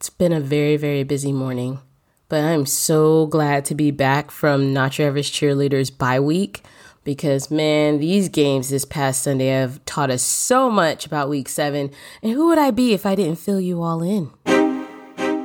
It's been a very, very busy morning, but I'm so glad to be back from Not Your Average Cheerleaders bye week because, man, these games this past Sunday have taught us so much about week seven. And who would I be if I didn't fill you all in?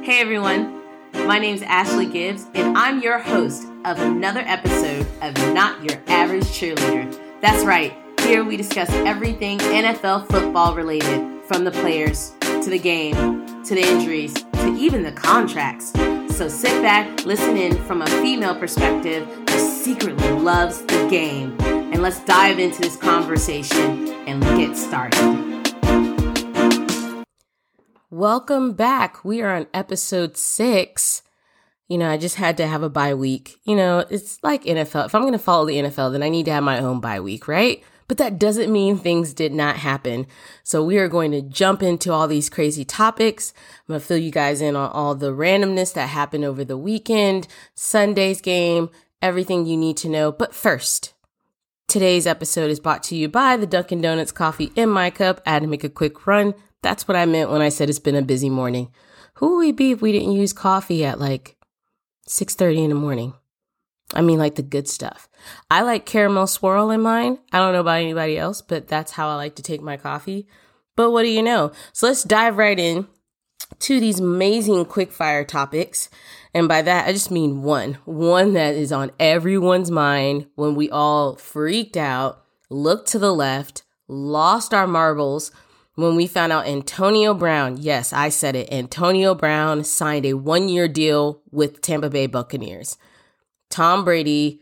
Hey, everyone. My name is Ashley Gibbs, and I'm your host of another episode of Not Your Average Cheerleader. That's right, here we discuss everything NFL football related, from the players to the game to the injuries to even the contracts. So sit back, listen in from a female perspective who secretly loves the game. And let's dive into this conversation and get started. Welcome back. We are on episode six. You know, I just had to have a bye week. You know, it's like NFL. If I'm going to follow the NFL, then I need to have my own bye week, right? But that doesn't mean things did not happen. So we are going to jump into all these crazy topics. I'm going to fill you guys in on all the randomness that happened over the weekend, Sunday's game, everything you need to know. But first, today's episode is brought to you by the Dunkin' Donuts coffee in my cup. I had to make a quick run. That's what I meant when I said it's been a busy morning. Who would we be if we didn't use coffee at like 6:30 in the morning? I mean, like the good stuff. I like caramel swirl in mine. I don't know about anybody else, but that's how I like to take my coffee. But what do you know? So let's dive right in to these amazing quick fire topics. And by that, I just mean one, one that is on everyone's mind when we all freaked out, looked to the left, lost our marbles when we found out Antonio Brown, yes, I said it, Antonio Brown signed a one year deal with Tampa Bay Buccaneers. Tom Brady,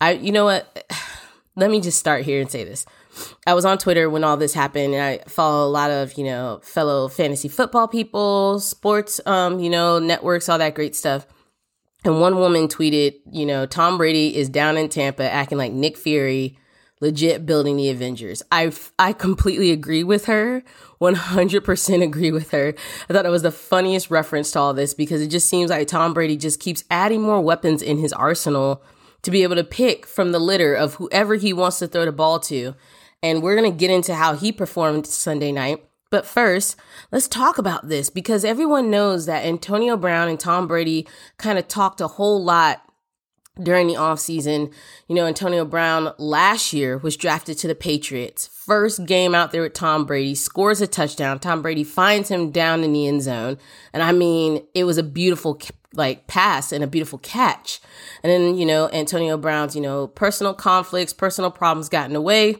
I you know what? Let me just start here and say this. I was on Twitter when all this happened and I follow a lot of, you know, fellow fantasy football people, sports um, you know, networks, all that great stuff. And one woman tweeted, you know, Tom Brady is down in Tampa acting like Nick Fury, legit building the Avengers. I I completely agree with her. 100% agree with her. I thought it was the funniest reference to all this because it just seems like Tom Brady just keeps adding more weapons in his arsenal to be able to pick from the litter of whoever he wants to throw the ball to. And we're going to get into how he performed Sunday night. But first, let's talk about this because everyone knows that Antonio Brown and Tom Brady kind of talked a whole lot during the offseason. You know, Antonio Brown last year was drafted to the Patriots. First game out there with Tom Brady, scores a touchdown. Tom Brady finds him down in the end zone. And I mean, it was a beautiful like pass and a beautiful catch. And then, you know, Antonio Brown's, you know, personal conflicts, personal problems got in the way.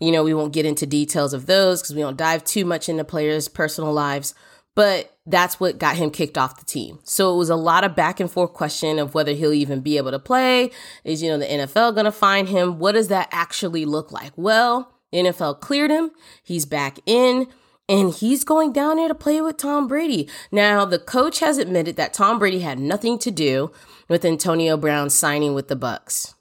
You know, we won't get into details of those because we don't dive too much into players' personal lives but that's what got him kicked off the team. So it was a lot of back and forth question of whether he'll even be able to play. Is, you know, the NFL going to find him? What does that actually look like? Well, the NFL cleared him. He's back in and he's going down there to play with Tom Brady. Now, the coach has admitted that Tom Brady had nothing to do with Antonio Brown signing with the Bucs.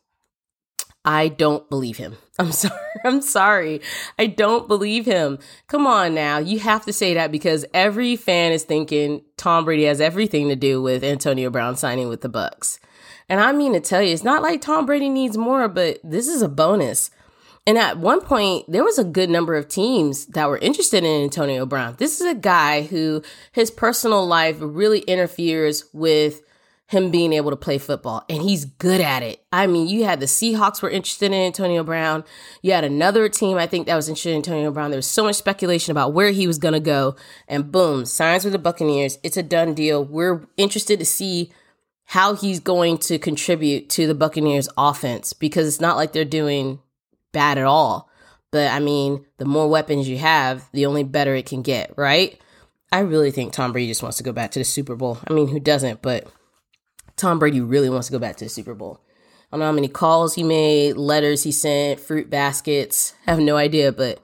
I don't believe him. I'm sorry. I'm sorry. I don't believe him. Come on now. You have to say that because every fan is thinking Tom Brady has everything to do with Antonio Brown signing with the Bucs. And I mean to tell you, it's not like Tom Brady needs more, but this is a bonus. And at one point, there was a good number of teams that were interested in Antonio Brown. This is a guy who his personal life really interferes with him being able to play football and he's good at it. I mean, you had the Seahawks were interested in Antonio Brown. You had another team I think that was interested in Antonio Brown. There was so much speculation about where he was going to go and boom, signs with the Buccaneers. It's a done deal. We're interested to see how he's going to contribute to the Buccaneers offense because it's not like they're doing bad at all. But I mean, the more weapons you have, the only better it can get, right? I really think Tom Brady just wants to go back to the Super Bowl. I mean, who doesn't? But Tom Brady really wants to go back to the Super Bowl. I don't know how many calls he made, letters he sent, fruit baskets. I have no idea, but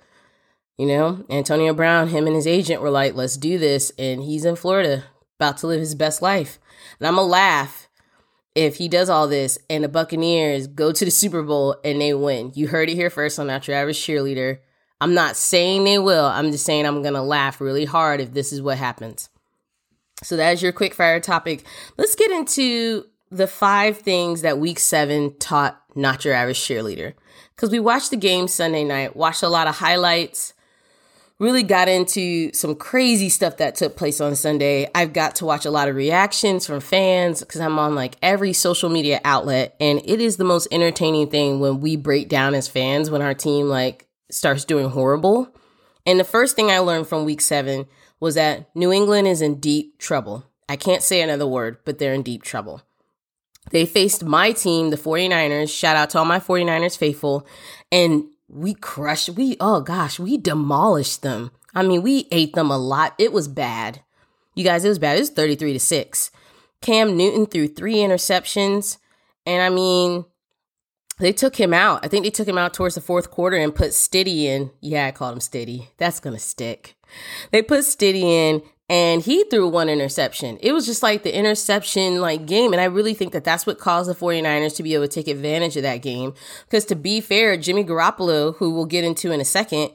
you know, Antonio Brown, him and his agent were like, let's do this. And he's in Florida, about to live his best life. And I'm going to laugh if he does all this and the Buccaneers go to the Super Bowl and they win. You heard it here first on Not Your Average Cheerleader. I'm not saying they will. I'm just saying I'm going to laugh really hard if this is what happens. So that's your quick fire topic. Let's get into the five things that week seven taught not your average cheerleader. Because we watched the game Sunday night, watched a lot of highlights, really got into some crazy stuff that took place on Sunday. I've got to watch a lot of reactions from fans because I'm on like every social media outlet, and it is the most entertaining thing when we break down as fans when our team like starts doing horrible. And the first thing I learned from week seven was that New England is in deep trouble. I can't say another word, but they're in deep trouble. They faced my team, the 49ers. Shout out to all my 49ers faithful. And we crushed, we, oh gosh, we demolished them. I mean, we ate them a lot. It was bad. You guys, it was bad. It was 33 to 6. Cam Newton threw three interceptions. And I mean, they took him out. I think they took him out towards the fourth quarter and put Stiddy in. Yeah, I called him Stiddy. That's going to stick. They put Stiddy in and he threw one interception. It was just like the interception like game and I really think that that's what caused the 49ers to be able to take advantage of that game because to be fair, Jimmy Garoppolo, who we'll get into in a second,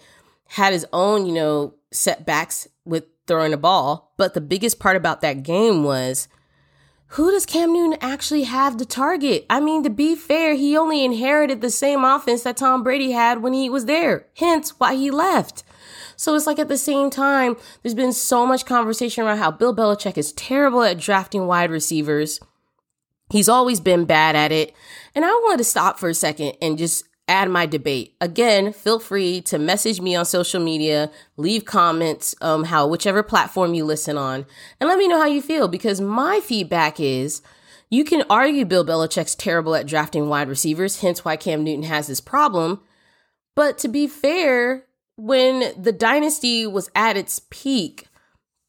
had his own, you know, setbacks with throwing the ball, but the biggest part about that game was who does Cam Newton actually have to target? I mean, to be fair, he only inherited the same offense that Tom Brady had when he was there, hence why he left. So it's like at the same time, there's been so much conversation around how Bill Belichick is terrible at drafting wide receivers. He's always been bad at it. And I want to stop for a second and just add my debate. Again, feel free to message me on social media, leave comments, um, how whichever platform you listen on, and let me know how you feel because my feedback is you can argue Bill Belichick's terrible at drafting wide receivers, hence why Cam Newton has this problem. But to be fair, when the dynasty was at its peak,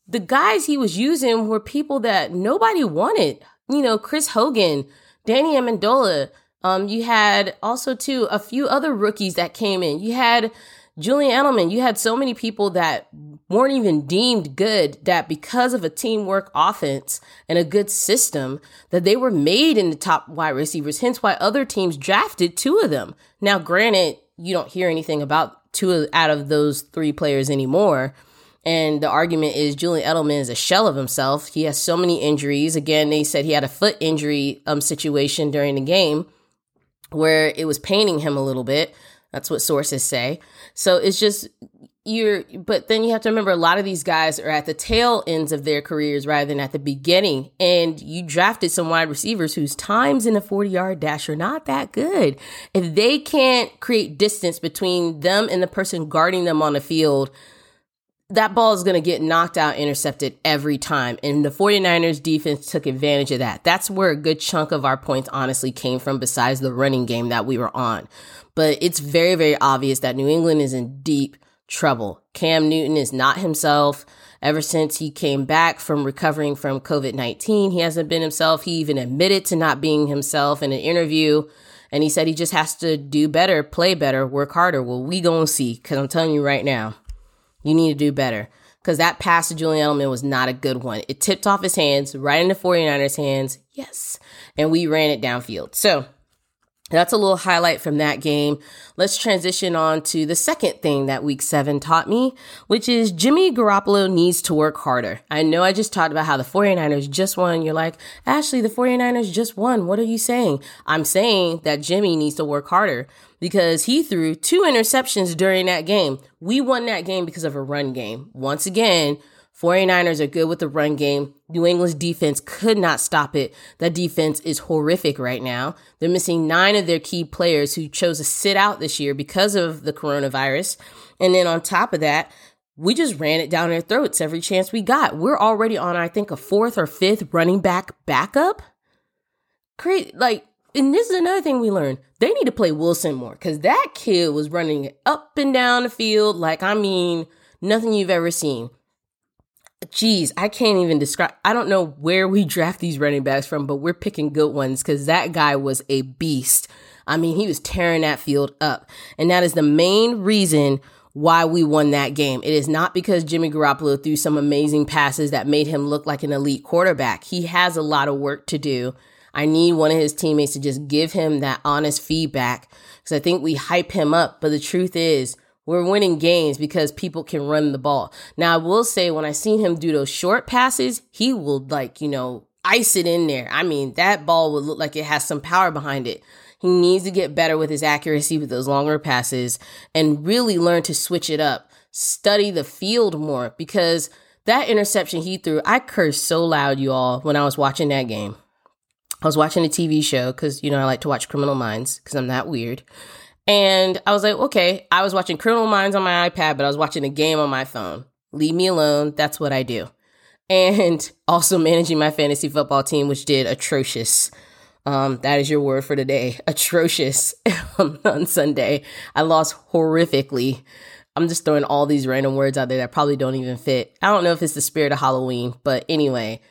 the guys he was using were people that nobody wanted. You know, Chris Hogan, Danny Amendola. Um, you had also too a few other rookies that came in. You had Julian Edelman. You had so many people that weren't even deemed good that because of a teamwork offense and a good system that they were made in the top wide receivers. Hence why other teams drafted two of them. Now, granted, you don't hear anything about two out of those three players anymore. And the argument is Julian Edelman is a shell of himself. He has so many injuries. Again, they said he had a foot injury um, situation during the game where it was paining him a little bit. That's what sources say. So it's just you're but then you have to remember a lot of these guys are at the tail ends of their careers rather than at the beginning and you drafted some wide receivers whose times in the 40 yard dash are not that good if they can't create distance between them and the person guarding them on the field that ball is going to get knocked out intercepted every time and the 49ers defense took advantage of that that's where a good chunk of our points honestly came from besides the running game that we were on but it's very very obvious that new england is in deep trouble. Cam Newton is not himself. Ever since he came back from recovering from COVID 19, he hasn't been himself. He even admitted to not being himself in an interview. And he said he just has to do better, play better, work harder. Well, we gonna see. Cause I'm telling you right now, you need to do better. Cause that pass to Julian Edelman was not a good one. It tipped off his hands, right into 49ers hands. Yes. And we ran it downfield. So that's a little highlight from that game. Let's transition on to the second thing that week seven taught me, which is Jimmy Garoppolo needs to work harder. I know I just talked about how the 49ers just won. You're like, Ashley, the 49ers just won. What are you saying? I'm saying that Jimmy needs to work harder because he threw two interceptions during that game. We won that game because of a run game. Once again, 49ers are good with the run game. New England's defense could not stop it. That defense is horrific right now. They're missing nine of their key players who chose to sit out this year because of the coronavirus. And then on top of that, we just ran it down their throats every chance we got. We're already on, I think, a fourth or fifth running back backup. Great. Like, and this is another thing we learned. They need to play Wilson more because that kid was running up and down the field like, I mean, nothing you've ever seen geez, I can't even describe. I don't know where we draft these running backs from, but we're picking good ones because that guy was a beast. I mean, he was tearing that field up. And that is the main reason why we won that game. It is not because Jimmy Garoppolo threw some amazing passes that made him look like an elite quarterback. He has a lot of work to do. I need one of his teammates to just give him that honest feedback because I think we hype him up. But the truth is, we're winning games because people can run the ball. Now, I will say when I seen him do those short passes, he will like, you know, ice it in there. I mean, that ball would look like it has some power behind it. He needs to get better with his accuracy with those longer passes and really learn to switch it up. study the field more because that interception he threw, I cursed so loud, you all, when I was watching that game. I was watching a TV show because, you know, I like to watch Criminal Minds because I'm that weird. And I was like, okay, I was watching Criminal Minds on my iPad, but I was watching a game on my phone. Leave me alone. That's what I do. And also managing my fantasy football team, which did atrocious. Um, that is your word for today. Atrocious on Sunday. I lost horrifically. I'm just throwing all these random words out there that probably don't even fit. I don't know if it's the spirit of Halloween, but anyway,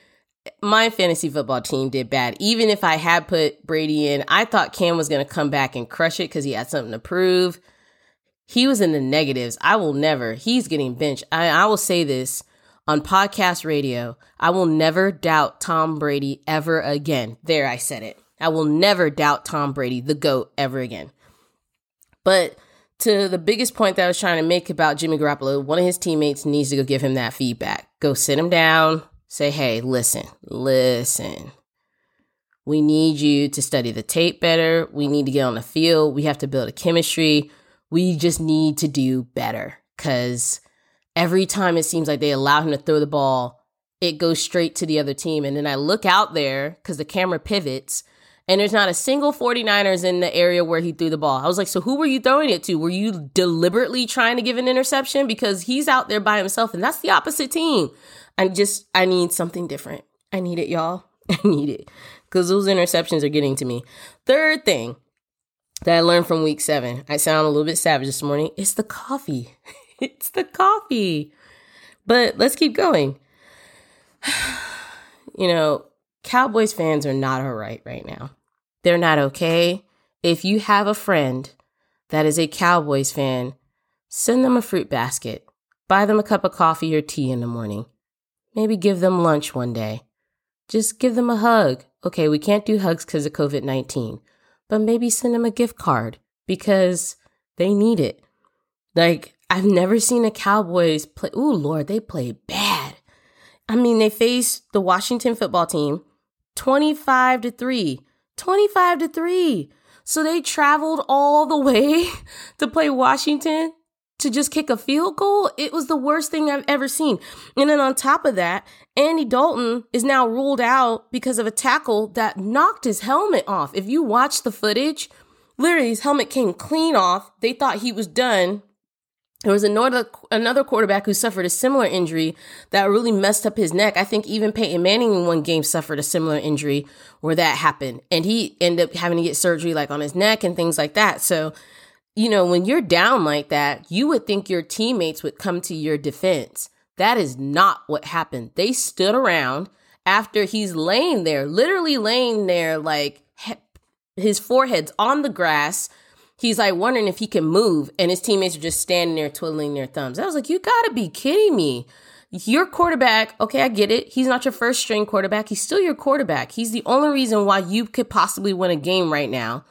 my fantasy football team did bad. Even if I had put Brady in, I thought Cam was going to come back and crush it because he had something to prove. He was in the negatives. I will never, he's getting benched. I, I will say this on podcast radio I will never doubt Tom Brady ever again. There, I said it. I will never doubt Tom Brady, the GOAT, ever again. But to the biggest point that I was trying to make about Jimmy Garoppolo, one of his teammates needs to go give him that feedback. Go sit him down, Say, hey, listen, listen. We need you to study the tape better. We need to get on the field. We have to build a chemistry. We just need to do better because every time it seems like they allow him to throw the ball, it goes straight to the other team. And then I look out there because the camera pivots and there's not a single 49ers in the area where he threw the ball. I was like, so who were you throwing it to? Were you deliberately trying to give an interception? Because he's out there by himself and that's the opposite team. I just, I need something different. I need it, y'all. I need it because those interceptions are getting to me. Third thing that I learned from week seven, I sound a little bit savage this morning, it's the coffee. it's the coffee. But let's keep going. you know, Cowboys fans are not all right right now. They're not okay. If you have a friend that is a Cowboys fan, send them a fruit basket. Buy them a cup of coffee or tea in the morning. Maybe give them lunch one day. Just give them a hug. Okay, we can't do hugs because of COVID 19, but maybe send them a gift card because they need it. Like, I've never seen a Cowboys play. Ooh, Lord, they play bad. I mean, they faced the Washington football team 25 to 3. 25 to 3. So they traveled all the way to play Washington to just kick a field goal, it was the worst thing I've ever seen. And then on top of that, Andy Dalton is now ruled out because of a tackle that knocked his helmet off. If you watch the footage, literally his helmet came clean off. They thought he was done. There was another another quarterback who suffered a similar injury that really messed up his neck. I think even Peyton Manning in one game suffered a similar injury where that happened, and he ended up having to get surgery like on his neck and things like that. So you know, when you're down like that, you would think your teammates would come to your defense. That is not what happened. They stood around after he's laying there, literally laying there, like his forehead's on the grass. He's like wondering if he can move, and his teammates are just standing there twiddling their thumbs. I was like, you gotta be kidding me. Your quarterback, okay, I get it. He's not your first string quarterback. He's still your quarterback. He's the only reason why you could possibly win a game right now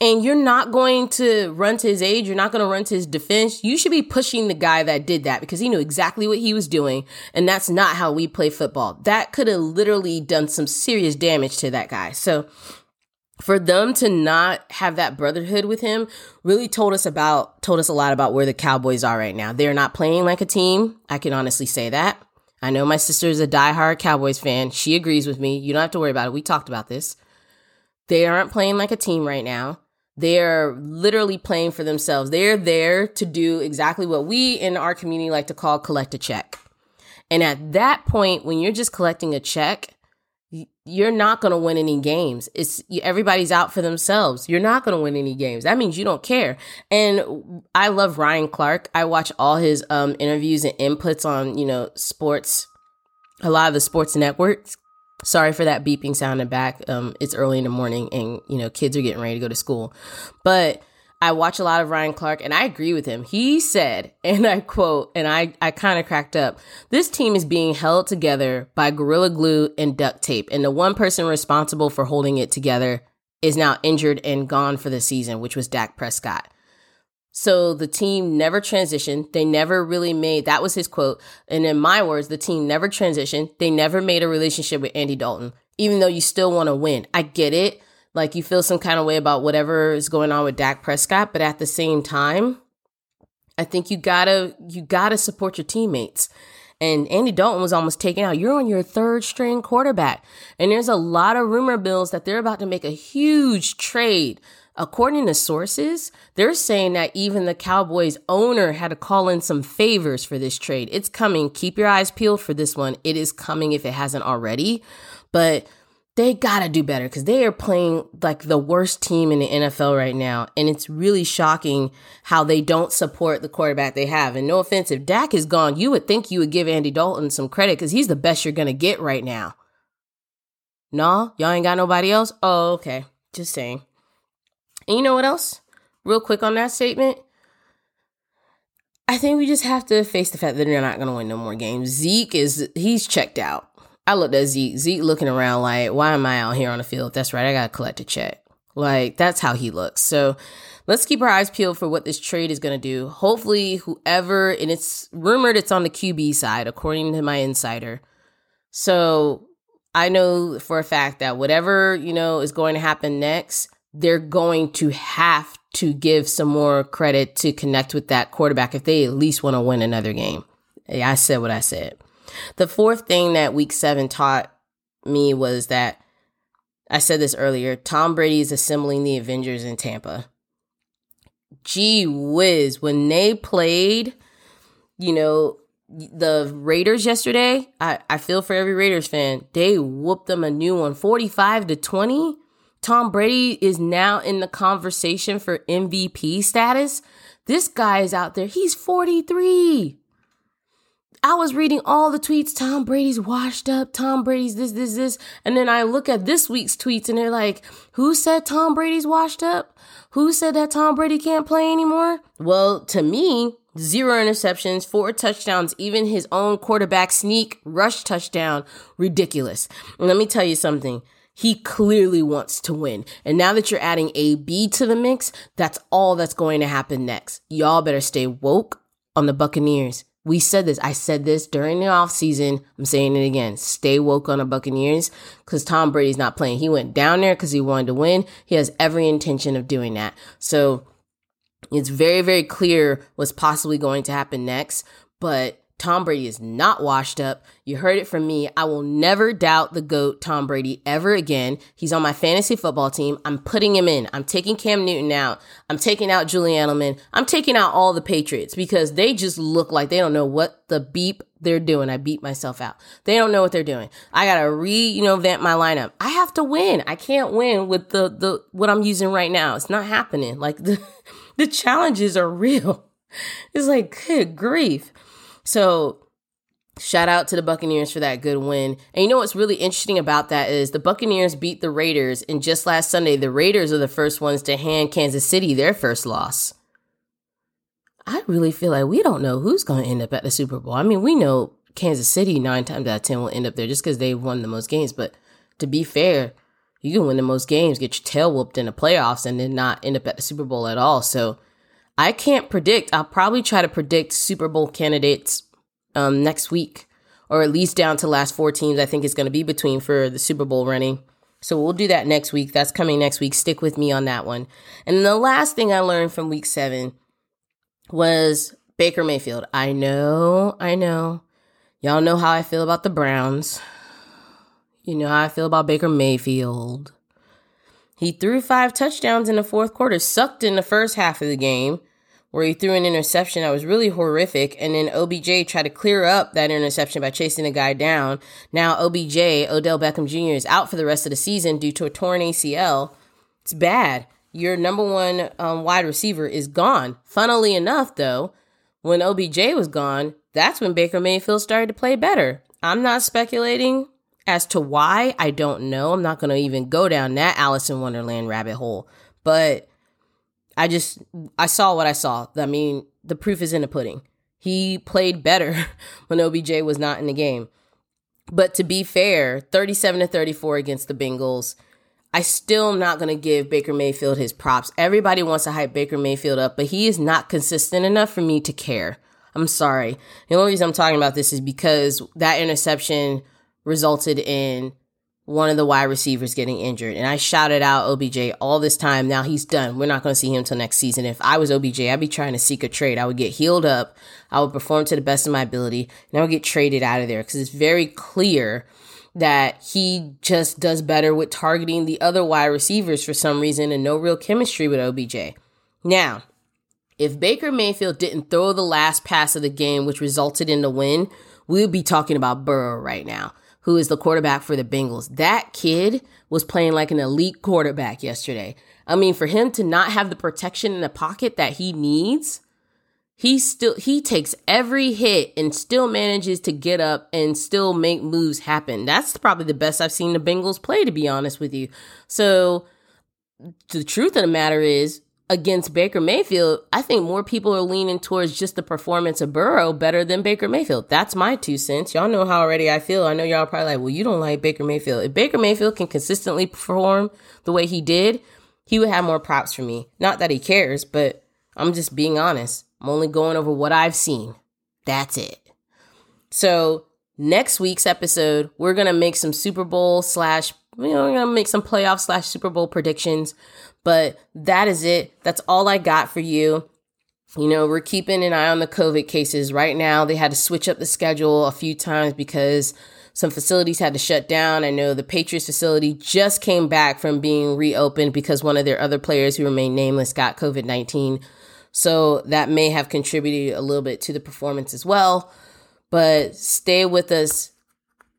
and you're not going to run to his age, you're not going to run to his defense. You should be pushing the guy that did that because he knew exactly what he was doing. And that's not how we play football. That could have literally done some serious damage to that guy. So for them to not have that brotherhood with him really told us about told us a lot about where the Cowboys are right now. They're not playing like a team. I can honestly say that. I know my sister is a diehard Cowboys fan. She agrees with me. You don't have to worry about it. We talked about this. They aren't playing like a team right now. They're literally playing for themselves. They're there to do exactly what we in our community like to call collect a check. And at that point, when you're just collecting a check, you're not going to win any games. It's everybody's out for themselves. You're not going to win any games. That means you don't care. And I love Ryan Clark. I watch all his um, interviews and inputs on, you know, sports, a lot of the sports networks Sorry for that beeping sound in back. Um, it's early in the morning and, you know, kids are getting ready to go to school. But I watch a lot of Ryan Clark and I agree with him. He said, and I quote, and I, I kind of cracked up this team is being held together by Gorilla Glue and duct tape. And the one person responsible for holding it together is now injured and gone for the season, which was Dak Prescott. So the team never transitioned. They never really made, that was his quote. And in my words, the team never transitioned. They never made a relationship with Andy Dalton, even though you still want to win. I get it. Like you feel some kind of way about whatever is going on with Dak Prescott, but at the same time, I think you gotta you gotta support your teammates. And Andy Dalton was almost taken out. You're on your third string quarterback. And there's a lot of rumor bills that they're about to make a huge trade. According to sources, they're saying that even the Cowboys owner had to call in some favors for this trade. It's coming. Keep your eyes peeled for this one. It is coming if it hasn't already. But they gotta do better because they are playing like the worst team in the NFL right now. And it's really shocking how they don't support the quarterback they have. And no offense, if Dak is gone, you would think you would give Andy Dalton some credit because he's the best you're gonna get right now. No, y'all ain't got nobody else? Oh, okay. Just saying. And you know what else? Real quick on that statement. I think we just have to face the fact that they're not going to win no more games. Zeke is, he's checked out. I looked at Zeke. Zeke looking around like, why am I out here on the field? That's right. I got to collect a check. Like, that's how he looks. So let's keep our eyes peeled for what this trade is going to do. Hopefully, whoever, and it's rumored it's on the QB side, according to my insider. So I know for a fact that whatever, you know, is going to happen next, they're going to have to give some more credit to connect with that quarterback if they at least want to win another game. I said what I said. The fourth thing that week seven taught me was that I said this earlier Tom Brady is assembling the Avengers in Tampa. Gee whiz, when they played, you know, the Raiders yesterday, I, I feel for every Raiders fan. They whooped them a new one, 45 to 20. Tom Brady is now in the conversation for MVP status. This guy is out there. He's 43. I was reading all the tweets. Tom Brady's washed up. Tom Brady's this, this, this. And then I look at this week's tweets and they're like, who said Tom Brady's washed up? Who said that Tom Brady can't play anymore? Well, to me, zero interceptions, four touchdowns, even his own quarterback sneak rush touchdown. Ridiculous. Let me tell you something. He clearly wants to win. And now that you're adding AB to the mix, that's all that's going to happen next. Y'all better stay woke on the Buccaneers. We said this. I said this during the offseason. I'm saying it again. Stay woke on the Buccaneers because Tom Brady's not playing. He went down there because he wanted to win. He has every intention of doing that. So it's very, very clear what's possibly going to happen next. But Tom Brady is not washed up. You heard it from me. I will never doubt the GOAT Tom Brady ever again. He's on my fantasy football team. I'm putting him in. I'm taking Cam Newton out. I'm taking out Julian Edelman. I'm taking out all the Patriots because they just look like they don't know what the beep they're doing. I beat myself out. They don't know what they're doing. I gotta re, you know, vamp my lineup. I have to win. I can't win with the the what I'm using right now. It's not happening. Like the the challenges are real. It's like good grief. So Shout out to the Buccaneers for that good win. And you know what's really interesting about that is the Buccaneers beat the Raiders, and just last Sunday, the Raiders are the first ones to hand Kansas City their first loss. I really feel like we don't know who's going to end up at the Super Bowl. I mean, we know Kansas City nine times out of 10 will end up there just because they've won the most games. But to be fair, you can win the most games, get your tail whooped in the playoffs, and then not end up at the Super Bowl at all. So I can't predict. I'll probably try to predict Super Bowl candidates um, next week, or at least down to last four teams. I think it's going to be between for the Super Bowl running. So we'll do that next week. That's coming next week. Stick with me on that one. And the last thing I learned from week seven was Baker Mayfield. I know, I know. Y'all know how I feel about the Browns. You know how I feel about Baker Mayfield. He threw five touchdowns in the fourth quarter, sucked in the first half of the game, where he threw an interception that was really horrific. And then OBJ tried to clear up that interception by chasing a guy down. Now, OBJ, Odell Beckham Jr., is out for the rest of the season due to a torn ACL. It's bad. Your number one um, wide receiver is gone. Funnily enough, though, when OBJ was gone, that's when Baker Mayfield started to play better. I'm not speculating. As to why, I don't know. I'm not going to even go down that Alice in Wonderland rabbit hole. But I just, I saw what I saw. I mean, the proof is in the pudding. He played better when OBJ was not in the game. But to be fair, 37 to 34 against the Bengals, I still am not going to give Baker Mayfield his props. Everybody wants to hype Baker Mayfield up, but he is not consistent enough for me to care. I'm sorry. The only reason I'm talking about this is because that interception resulted in one of the wide receivers getting injured. And I shouted out OBJ all this time. Now he's done. We're not going to see him until next season. If I was OBJ, I'd be trying to seek a trade. I would get healed up. I would perform to the best of my ability and I would get traded out of there because it's very clear that he just does better with targeting the other wide receivers for some reason and no real chemistry with OBJ. Now, if Baker Mayfield didn't throw the last pass of the game, which resulted in the win, we would be talking about Burrow right now who is the quarterback for the Bengals. That kid was playing like an elite quarterback yesterday. I mean, for him to not have the protection in the pocket that he needs, he still he takes every hit and still manages to get up and still make moves happen. That's probably the best I've seen the Bengals play to be honest with you. So the truth of the matter is against Baker Mayfield, I think more people are leaning towards just the performance of Burrow better than Baker Mayfield. That's my two cents. Y'all know how already I feel. I know y'all probably like, well, you don't like Baker Mayfield. If Baker Mayfield can consistently perform the way he did, he would have more props for me. Not that he cares, but I'm just being honest. I'm only going over what I've seen. That's it. So next week's episode, we're gonna make some Super Bowl slash you know, we're gonna make some playoff slash Super Bowl predictions. But that is it. That's all I got for you. You know, we're keeping an eye on the COVID cases. Right now, they had to switch up the schedule a few times because some facilities had to shut down. I know the Patriots facility just came back from being reopened because one of their other players who remained nameless got COVID 19. So that may have contributed a little bit to the performance as well. But stay with us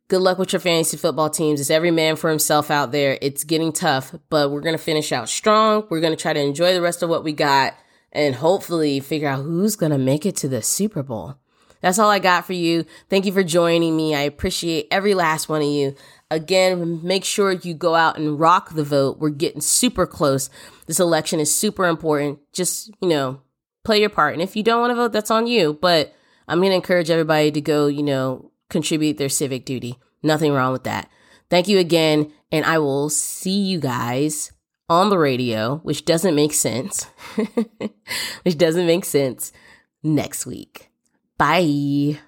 good luck with your fantasy football teams. It's every man for himself out there. It's getting tough, but we're going to finish out strong. We're going to try to enjoy the rest of what we got and hopefully figure out who's going to make it to the Super Bowl. That's all I got for you. Thank you for joining me. I appreciate every last one of you. Again, make sure you go out and rock the vote. We're getting super close. This election is super important. Just, you know, play your part. And if you don't want to vote, that's on you. But I'm going to encourage everybody to go, you know, contribute their civic duty. Nothing wrong with that. Thank you again, and I will see you guys on the radio, which doesn't make sense, which doesn't make sense next week. Bye.